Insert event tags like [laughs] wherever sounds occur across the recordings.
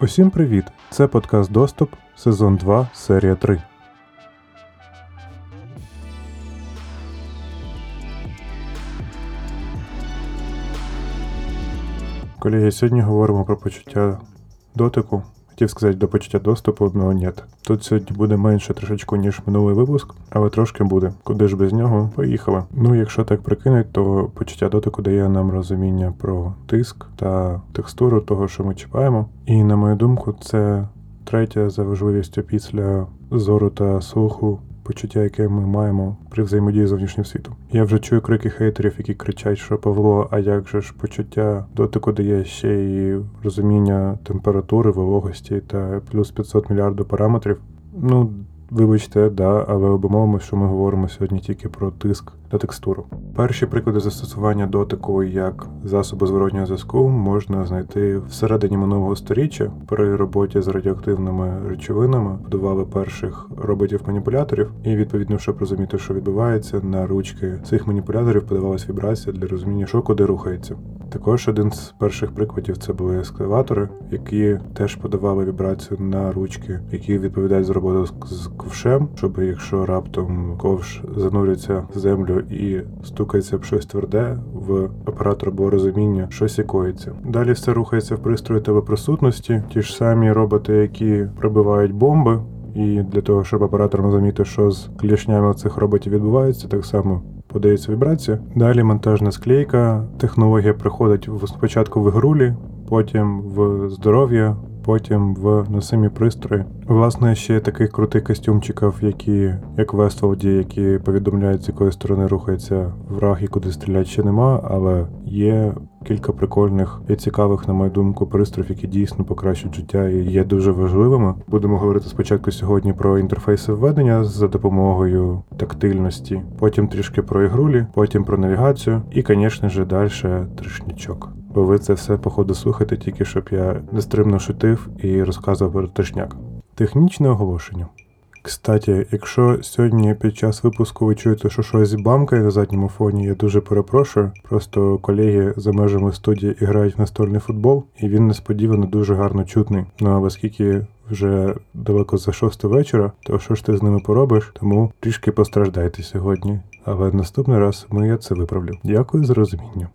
Усім привіт! Це подкаст Доступ, сезон 2, серія 3. Колеги, сьогодні говоримо про почуття дотику. Хотів сказати до почуття доступу, але ні. Тут сьогодні буде менше трошечку, ніж минулий випуск, але трошки буде. Куди ж без нього? Поїхали. Ну, якщо так прикинуть, то почуття дотику дає нам розуміння про тиск та текстуру того, що ми чіпаємо. І на мою думку, це третє за важливістю після зору та слуху почуття, яке ми маємо при взаємодії з зовнішнім світом. Я вже чую крики хейтерів, які кричать, що Павло, а як же ж почуття дотику дає ще й розуміння температури, вологості та плюс 500 мільярдів параметрів. Ну, Вибачте, да, але обумовимо, що ми говоримо сьогодні тільки про тиск та текстуру. Перші приклади застосування дотику як засобу зворотнього зв'язку можна знайти всередині минулого сторіччя при роботі з радіоактивними речовинами. Будували перших роботів-маніпуляторів, і відповідно, щоб розуміти, що відбувається, на ручки цих маніпуляторів подавалась вібрація для розуміння, що куди рухається. Також один з перших прикладів це були ескаватори, які теж подавали вібрацію на ручки, які відповідають за роботу з ковшем, щоб якщо раптом ковш занурюється в землю і стукається об щось тверде, в оператора було розуміння, щось якоїться. Далі все рухається в пристрої телеприсутності, ті ж самі роботи, які пробивають бомби. І для того, щоб оператор розуміти, що з клішнями цих роботів відбувається, так само подається вібрація. Далі монтажна склейка. Технологія приходить спочатку в ігрулі, потім в здоров'я, потім в носимі пристрої. Власне, ще таких крутих костюмчиків, які як Вестволді, які повідомляють, з якої сторони рухається враг і куди стріляти ще нема, але є кілька прикольних і цікавих, на мою думку, пристроїв, які дійсно покращують життя і є дуже важливими. Будемо говорити спочатку сьогодні про інтерфейси введення за допомогою тактильності, потім трішки про ігрулі, потім про навігацію і, звісно ж, далі тришнічок бо ви це все, походу, слухаєте тільки щоб я нестримно шутив і розказував про тишняк. Технічне оголошення. Кстати, якщо сьогодні під час випуску ви чуєте, що щось бамкає на задньому фоні, я дуже перепрошую. Просто колеги за межами студії грають в настольний футбол, і він несподівано дуже гарно чутний. Ну а оскільки вже далеко за шосту вечора, то що ж ти з ними поробиш? Тому трішки постраждайте сьогодні. Але наступний раз ми я це виправлю. Дякую за розуміння.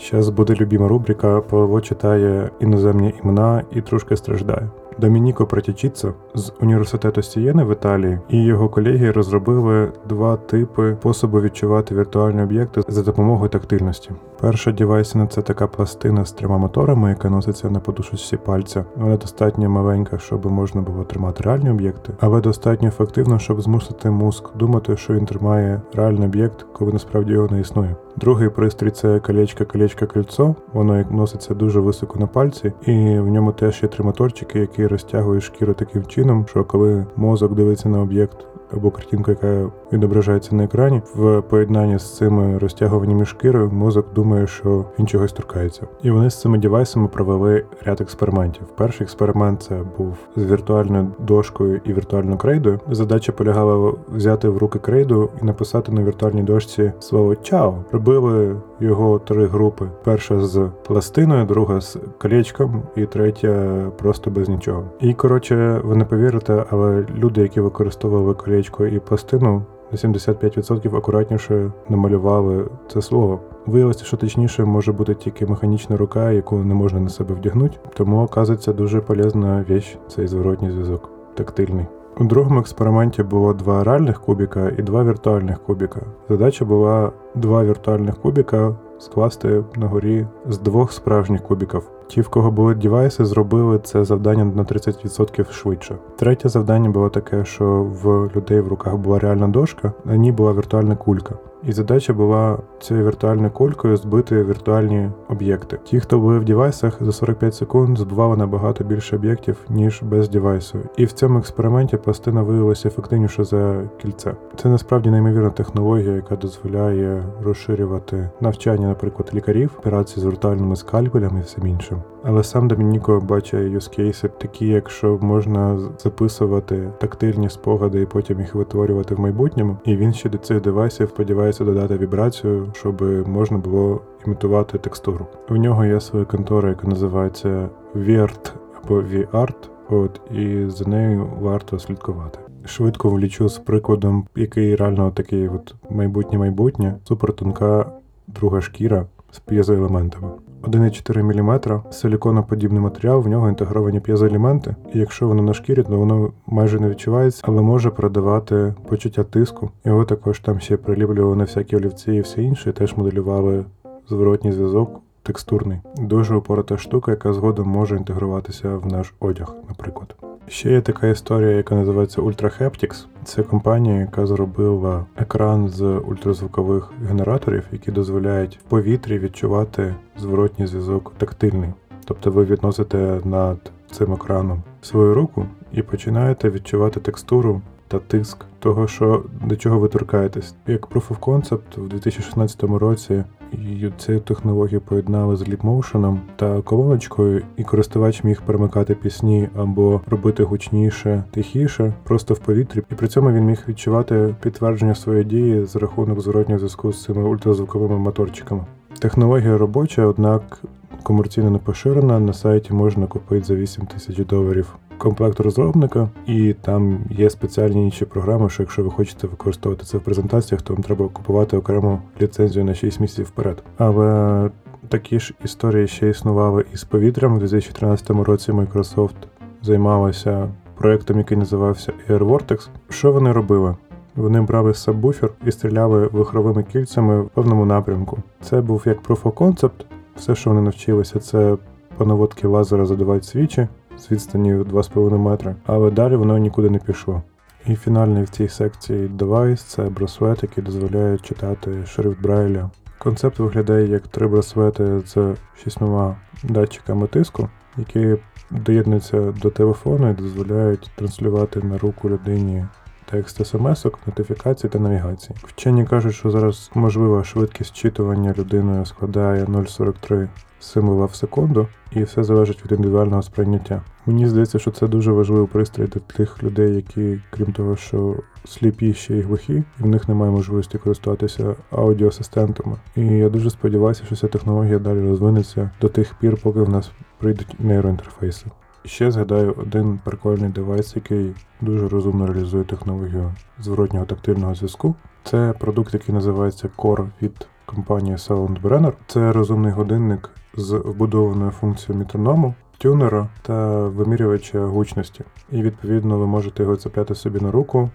Зараз буде любима рубрика Павло читає іноземні імена і трошки страждає. Домініко Протячіцо з університету Сієни в Італії і його колеги розробили два типи способу відчувати віртуальні об'єкти за допомогою тактильності. Перша дівайсина це така пластина з трьома моторами, яка носиться на подушечці пальця. Вона достатньо маленька, щоб можна було тримати реальні об'єкти, але достатньо ефективно, щоб змусити мозк думати, що він тримає реальний об'єкт, коли насправді його не існує. Другий пристрій це колечко колечко кольцо. Воно носиться дуже високо на пальці, і в ньому теж є три моторчики, які розтягують шкіру таким чином, що коли мозок дивиться на об'єкт або картинку, яка відображається на екрані, в поєднанні з цими розтягуваннями шкіри мозок думає, що він чогось торкається. І вони з цими девайсами провели ряд експериментів. Перший експеримент це був з віртуальною дошкою і віртуальною крейдою. Задача полягала взяти в руки крейду і написати на віртуальній дошці слово Чао. Робили його три групи: перша з пластиною, друга з колечком, і третя просто без нічого. І коротше, ви не повірите, але люди, які використовували колечко і пластину, на 75% акуратніше намалювали це слово. Виявилося, що точніше може бути тільки механічна рука, яку не можна на себе вдягнути, тому оказується дуже полезна віч цей зворотній зв'язок, тактильний. У другому експерименті було два реальних кубіка і два віртуальних кубіка. Задача була два віртуальних кубіка скласти на горі з двох справжніх кубіків. Ті, в кого були девайси, зробили це завдання на 30% швидше. Третє завдання було таке, що в людей в руках була реальна дошка, на ній була віртуальна кулька. І задача була цією віртуальною кулькою збити віртуальні об'єкти. Ті, хто були в девайсах, за 45 секунд збивали набагато більше об'єктів, ніж без девайсу. І в цьому експерименті пластина виявилася ефективніше за кільце. Це насправді неймовірна технологія, яка дозволяє розширювати навчання, наприклад, лікарів, операції з віртуальними скальпелями і всім іншим. Але сам Домініко бачить юзкейси такі, якщо можна записувати тактильні спогади і потім їх витворювати в майбутньому. І він ще до цих девайсів сподівається додати вібрацію, щоб можна було імітувати текстуру. В нього є своя контора, яка називається Virt по V-Art, от і за нею варто слідкувати. Швидко влічу з прикладом, який реально такий от майбутнє-майбутнє, супертонка друга шкіра з п'єзоелементами. 1,4 мм силіконоподібний матеріал, в нього інтегровані п'єзоелементи, і якщо воно на шкірі, то воно майже не відчувається, але може передавати почуття тиску. Його також там ще приліплювали на всякі олівці і все інше, теж моделювали зворотній зв'язок. Текстурний, дуже упората штука, яка згодом може інтегруватися в наш одяг, наприклад. Ще є така історія, яка називається Ultra Haptics. Це компанія, яка зробила екран з ультразвукових генераторів, які дозволяють в повітрі відчувати зворотній зв'язок тактильний. Тобто ви відносите над цим екраном свою руку і починаєте відчувати текстуру та тиск того, що до чого ви торкаєтесь. Як Proof of Concept в 2016 році і цю технологію поєднали з ліпмоушеном та колоночкою, і користувач міг перемикати пісні або робити гучніше, тихіше, просто в повітрі, і при цьому він міг відчувати підтвердження своєї дії за рахунок зворотнього зв'язку з цими ультразвуковими моторчиками. Технологія робоча, однак комерційно не поширена. На сайті можна купити за 8 тисяч доларів комплект розробника, і там є спеціальні інші програми, що якщо ви хочете використовувати це в презентаціях, то вам треба купувати окрему ліцензію на 6 місяців вперед. Але такі ж історії ще існували і з повітрям. У 2013 році Microsoft займалася проектом, який називався Air Vortex. Що вони робили? Вони брали сабвуфер і стріляли вихровими кільцями в певному напрямку. Це був як proof of concept. Все, що вони навчилися, це по наводки лазера задавати свічі з відстані 2,5 метри, але далі воно нікуди не пішло. І фінальний в цій секції девайс це браслет, який дозволяє читати шрифт Брайля. Концепт виглядає як три браслети з шістьма датчиками тиску, які доєднуються до телефону і дозволяють транслювати на руку людині текст смс-ок, нотифікацій та навігації. Вчені кажуть, що зараз можлива швидкість читування людиною складає 0,43 символа в секунду, і все залежить від індивідуального сприйняття. Мені здається, що це дуже важливий пристрій для тих людей, які, крім того, що сліпі ще й глухі, і в них немає можливості користуватися аудіоасистентами. І я дуже сподіваюся, що ця технологія далі розвинеться до тих пір, поки в нас прийдуть нейроінтерфейси. Ще згадаю один прикольний девайс, який дуже розумно реалізує технологію зворотнього тактильного зв'язку. Це продукт, який називається Core від компанії Soundbrenner. Це розумний годинник з вбудованою функцією метроному, тюнера та вимірювача гучності. І відповідно ви можете його цепляти собі на руку,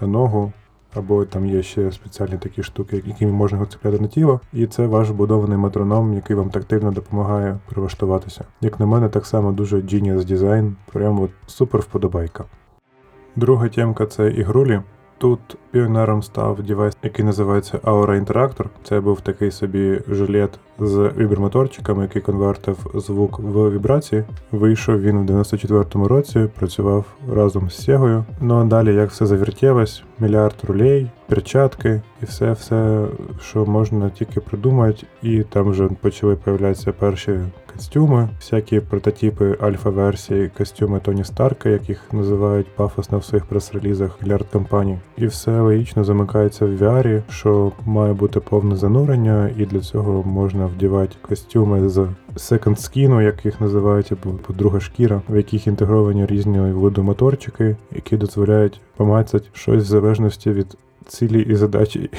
на ногу. Або там є ще спеціальні такі штуки, якими можна його цепляти на тіло, і це ваш вбудований метроном, який вам тактильно допомагає прилаштуватися. Як на мене, так само дуже genius дизайн, прямо от супер вподобайка. Друга тємка це ігрулі. Тут піонером став девайс, який називається Aura Interactor. Це був такий собі жилет з вібромоторчиками, який конвертив звук в вібрації. Вийшов він в 94-му році, працював разом з Сегою. Ну а далі, як все завертілось, мільярд рулей, перчатки і все, все, що можна тільки придумати. І там вже почали появлятися перші костюми, всякі прототипи альфа-версії, костюми Тоні Старка, як їх називають пафосно в своїх прес-релізах мільярд компаній. І все логічно замикається в VR, що має бути повне занурення, і для цього можна вдівати костюми з second skin, як їх називають, або друга шкіра, в яких інтегровані різні виду моторчики, які дозволяють помацати щось в залежності від цілі і задачі.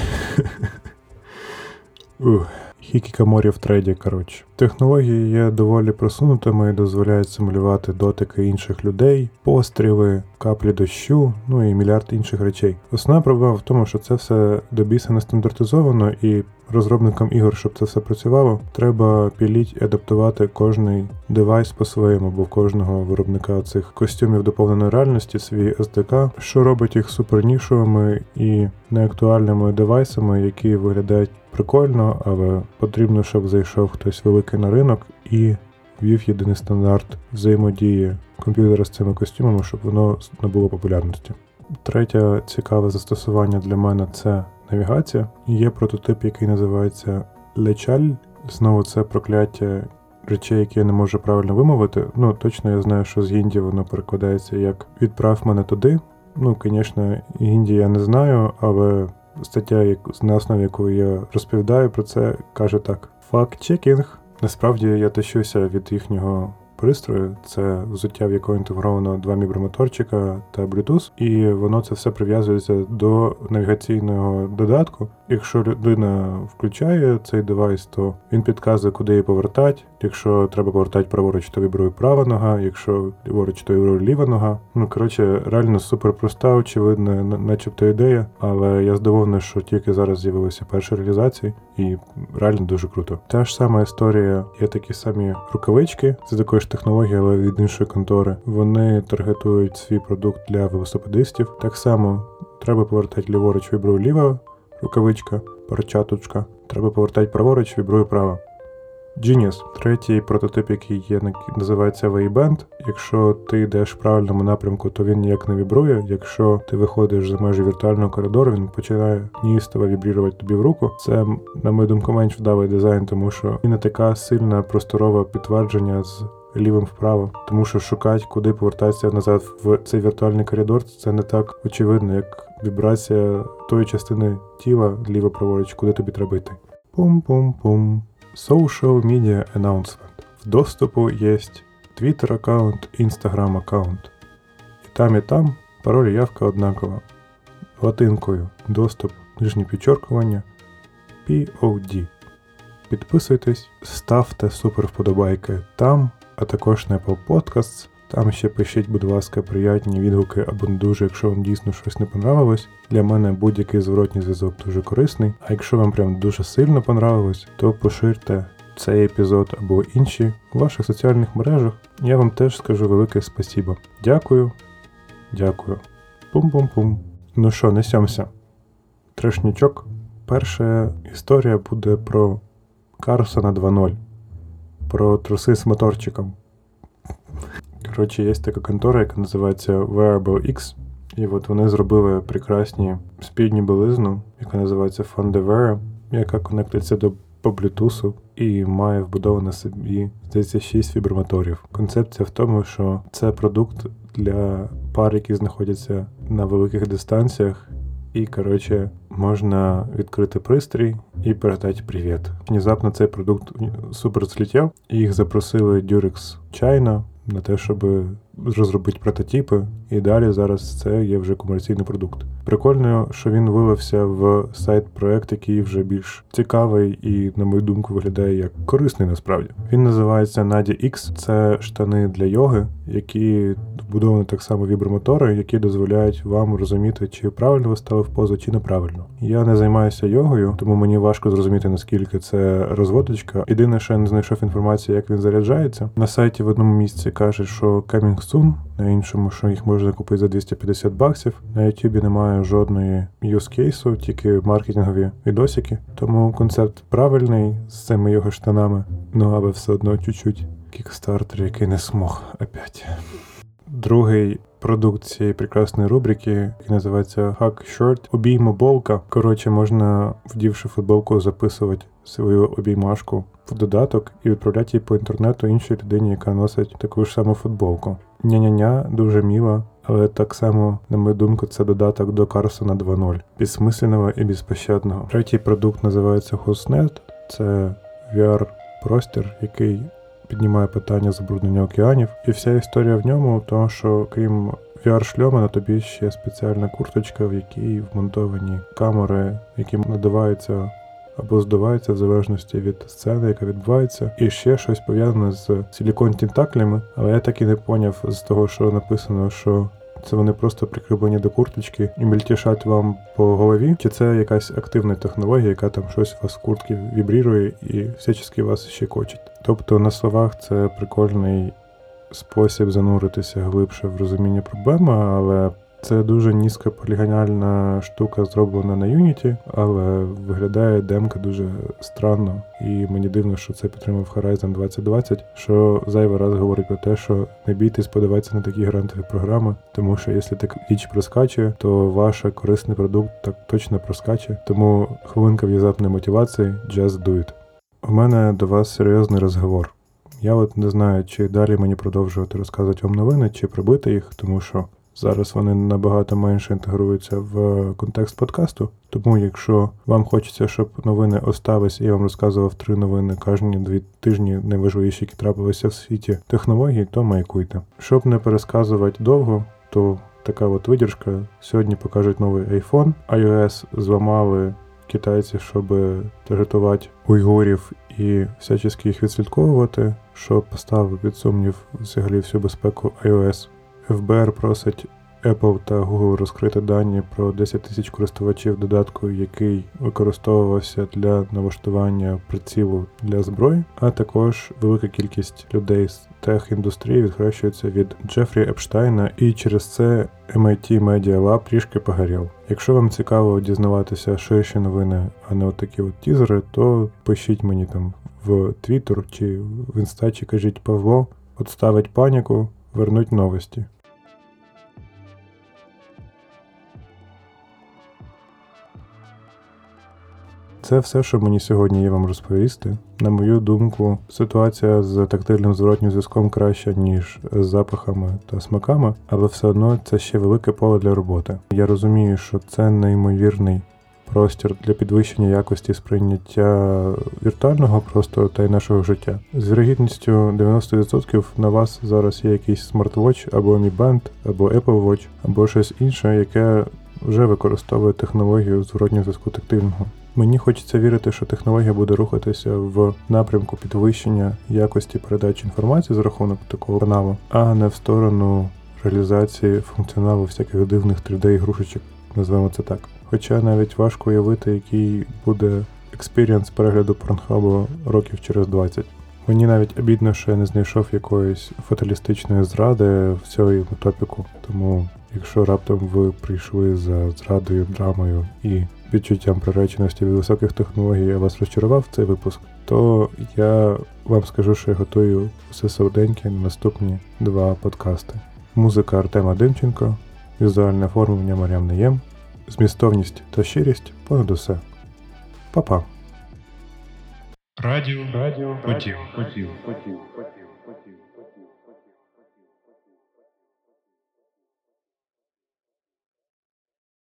[laughs] Хікікаморі в треді, коротше. Технології є доволі просунутими і дозволяють симулювати дотики інших людей, постріли, каплі дощу, ну і мільярд інших речей. Основна проблема в тому, що це все до біса не стандартизовано, і розробникам ігор, щоб це все працювало, треба піліть і адаптувати кожний девайс по-своєму, бо в кожного виробника цих костюмів доповненої реальності свій SDK, що робить їх супернішовими і неактуальними девайсами, які виглядають прикольно, але потрібно, щоб зайшов хтось великий на ринок і ввів єдиний стандарт взаємодії комп'ютера з цими костюмами, щоб воно набуло популярності. Третє цікаве застосування для мене це навігація. Є прототип, який називається Лечаль. Знову це прокляття речей, які я не можу правильно вимовити. Ну, точно я знаю, що з гінді воно перекладається як відправ мене туди. Ну, звісно, гінді я не знаю, але стаття, на основі якої я розповідаю про це, каже так: факт-чекінг. Насправді я тащуся від їхнього пристрою. Це взуття, в якого інтегровано два мібромоторчика та Bluetooth, і воно це все прив'язується до навігаційного додатку. Якщо людина включає цей девайс, то він підказує, куди її повертати. Якщо треба повертати праворуч, то вібрує права нога, якщо ліворуч, то вібрує ліва нога. Ну коротше, реально супер проста, очевидна, начебто ідея, але я здивований, що тільки зараз з'явилися перші реалізації, і реально дуже круто. Та ж сама історія, є такі самі рукавички, це такої ж технології, але від іншої контори. Вони таргетують свій продукт для велосипедистів. Так само треба повертати ліворуч, вібрує ліва рукавичка, перчаточка. Треба повертати праворуч, вібрує право. Genius. Третій прототип, який є, називається Wayband. Якщо ти йдеш в правильному напрямку, то він ніяк не вібрує. Якщо ти виходиш за межі віртуального коридору, він починає ністово вібрувати тобі в руку. Це, на мою думку, менш вдалий дизайн, тому що він не така сильна просторове підтвердження з лівим вправо, тому що шукати, куди повертатися назад в цей віртуальний коридор, це не так очевидно, як вібрація тої частини тіла ліво праворуч, куди тобі треба йти. Пум-пум-пум. Social Media Announcement. В доступу есть Twitter аккаунт, Instagram аккаунт. І там, і там пароль і явка однакова. Латинкою доступ, нижнє підчеркування, POD. Підписуйтесь, ставте супер вподобайки там, а також на Apple Podcasts. Там ще пишіть, будь ласка, приятні відгуки або не дуже, якщо вам дійсно щось не понравилось. Для мене будь-який зворотній зв'язок дуже корисний. А якщо вам прям дуже сильно понравилось, то поширте цей епізод або інші у ваших соціальних мережах. Я вам теж скажу велике спасибо. Дякую. Дякую. Пум-пум-пум. Ну що, несемося. Трешнічок. Перша історія буде про Карсона 2.0. Про труси з моторчиком. Коротше, є така контора, яка називається Wearable X. І от вони зробили прекрасні спідню білизну, яка називається Fundewear, яка конектиться до по Bluetooth і має вбудовано собі, здається, 6 вібромоторів. Концепція в тому, що це продукт для пар, які знаходяться на великих дистанціях, і, коротше, можна відкрити пристрій і передати привіт. Внезапно цей продукт супер злетів, і їх запросили Durex China на те, щоб розробити прототипи, і далі зараз це є вже комерційний продукт. Прикольно, що він вилився в сайт-проект, який вже більш цікавий і, на мою думку, виглядає як корисний насправді. Він називається Nadia X. Це штани для йоги, які вбудовані так само вібромотори, які дозволяють вам розуміти, чи правильно ви стали в позу, чи неправильно. Я не займаюся йогою, тому мені важко зрозуміти наскільки це розводочка. Єдине, що я не знайшов інформацію, як він заряджається. На сайті в одному місці каже, що coming soon, на іншому, що їх можна купити за 250 баксів. На Ютубі немає жодної юзкейсу, тільки маркетингові відосики. Тому концепт правильний з цими його штанами, ну але все одно чуть-чуть кікстартер, який не смог опять. Другий продукт цієї прекрасної рубрики, який називається Hack Shirt, обіймоболка. Коротше, можна, вдівши футболку, записувати свою обіймашку в додаток і відправляти її по інтернету іншій людині, яка носить таку ж саму футболку. Ня-ня-ня, дуже міло, але так само, на мою думку, це додаток до Карсона 2.0, безсмисленного і безпощадного. Третій продукт називається HostNet. Це VR-простір, який піднімає питання забруднення океанів. І вся історія в ньому, тому що крім VR-шльома на тобі ще спеціальна курточка, в якій вмонтовані камери, які надаваються або здуваються в залежності від сцени, яка відбувається, і ще щось пов'язане з силікон тентаклями, але я так і не поняв з того, що написано, що. Це вони просто прикріплені до курточки і мельтішать вам по голові, чи це якась активна технологія, яка там щось у вас в куртки вібрірує і всячески вас ще кочить. Тобто на словах це прикольний спосіб зануритися глибше в розуміння проблеми, але це дуже низькополігональна штука, зроблена на Unity, але виглядає демка дуже странно. І мені дивно, що це підтримав Horizon 2020, що зайвий раз говорить про те, що не бійтесь подаватися на такі грантові програми, тому що якщо так річ проскачує, то ваш корисний продукт так точно проскаче. Тому хвилинка внезапної мотивації just do it. У мене до вас серйозний розговор. Я от не знаю, чи далі мені продовжувати розказувати вам новини, чи прибити їх, тому що Зараз вони набагато менше інтегруються в контекст подкасту. Тому, якщо вам хочеться, щоб новини остались, я вам розказував три новини кожні дві тижні найважливіші, які трапилися в світі технологій, то маякуйте. Щоб не пересказувати довго, то така от видержка. Сьогодні покажуть новий iPhone. iOS зламали китайці, щоб таргетувати уйгурів і всячески їх відслідковувати, що поставив під сумнів взагалі всю безпеку iOS. ФБР просить Apple та Google розкрити дані про 10 тисяч користувачів додатку, який використовувався для налаштування прицілу для зброї, а також велика кількість людей з тех-індустрії відхрещується від Джефрі Епштайна, і через це MIT Media Lab трішки погорів. Якщо вам цікаво дізнаватися ширші новини, а не от такі от тізери, то пишіть мені там в Twitter чи в Інста, чи кажіть Павло, от ставить паніку, вернуть новості. Це все, що мені сьогодні є вам розповісти. На мою думку, ситуація з тактильним зворотнім зв'язком краща, ніж з запахами та смаками, але все одно це ще велике поле для роботи. Я розумію, що це неймовірний простір для підвищення якості сприйняття віртуального простору та й нашого життя. З вірогідністю 90% на вас зараз є якийсь смарт-вотч або Mi Band, або Apple Watch, або щось інше, яке вже використовує технологію зворотнього зв'язку тактильного. Мені хочеться вірити, що технологія буде рухатися в напрямку підвищення якості передачі інформації за рахунок такого каналу, а не в сторону реалізації функціоналу всяких дивних 3D-ігрушечок, називаємо це так. Хоча навіть важко уявити, який буде experience перегляду порнхабу років через 20. Мені навіть обідно, що я не знайшов якоїсь фаталістичної зради в цьому топіку. Тому, якщо раптом ви прийшли за зрадою, драмою і відчуттям приреченості від високих технологій, я вас розчарував цей випуск, то я вам скажу, що я готую все солоденьке на наступні два подкасти. Музика Артема Димченко, візуальне оформлення Мар'ям Неєм, змістовність та щирість понад усе. Па-па! Радіо Радіо. Потім. Потім. Потім. Потім.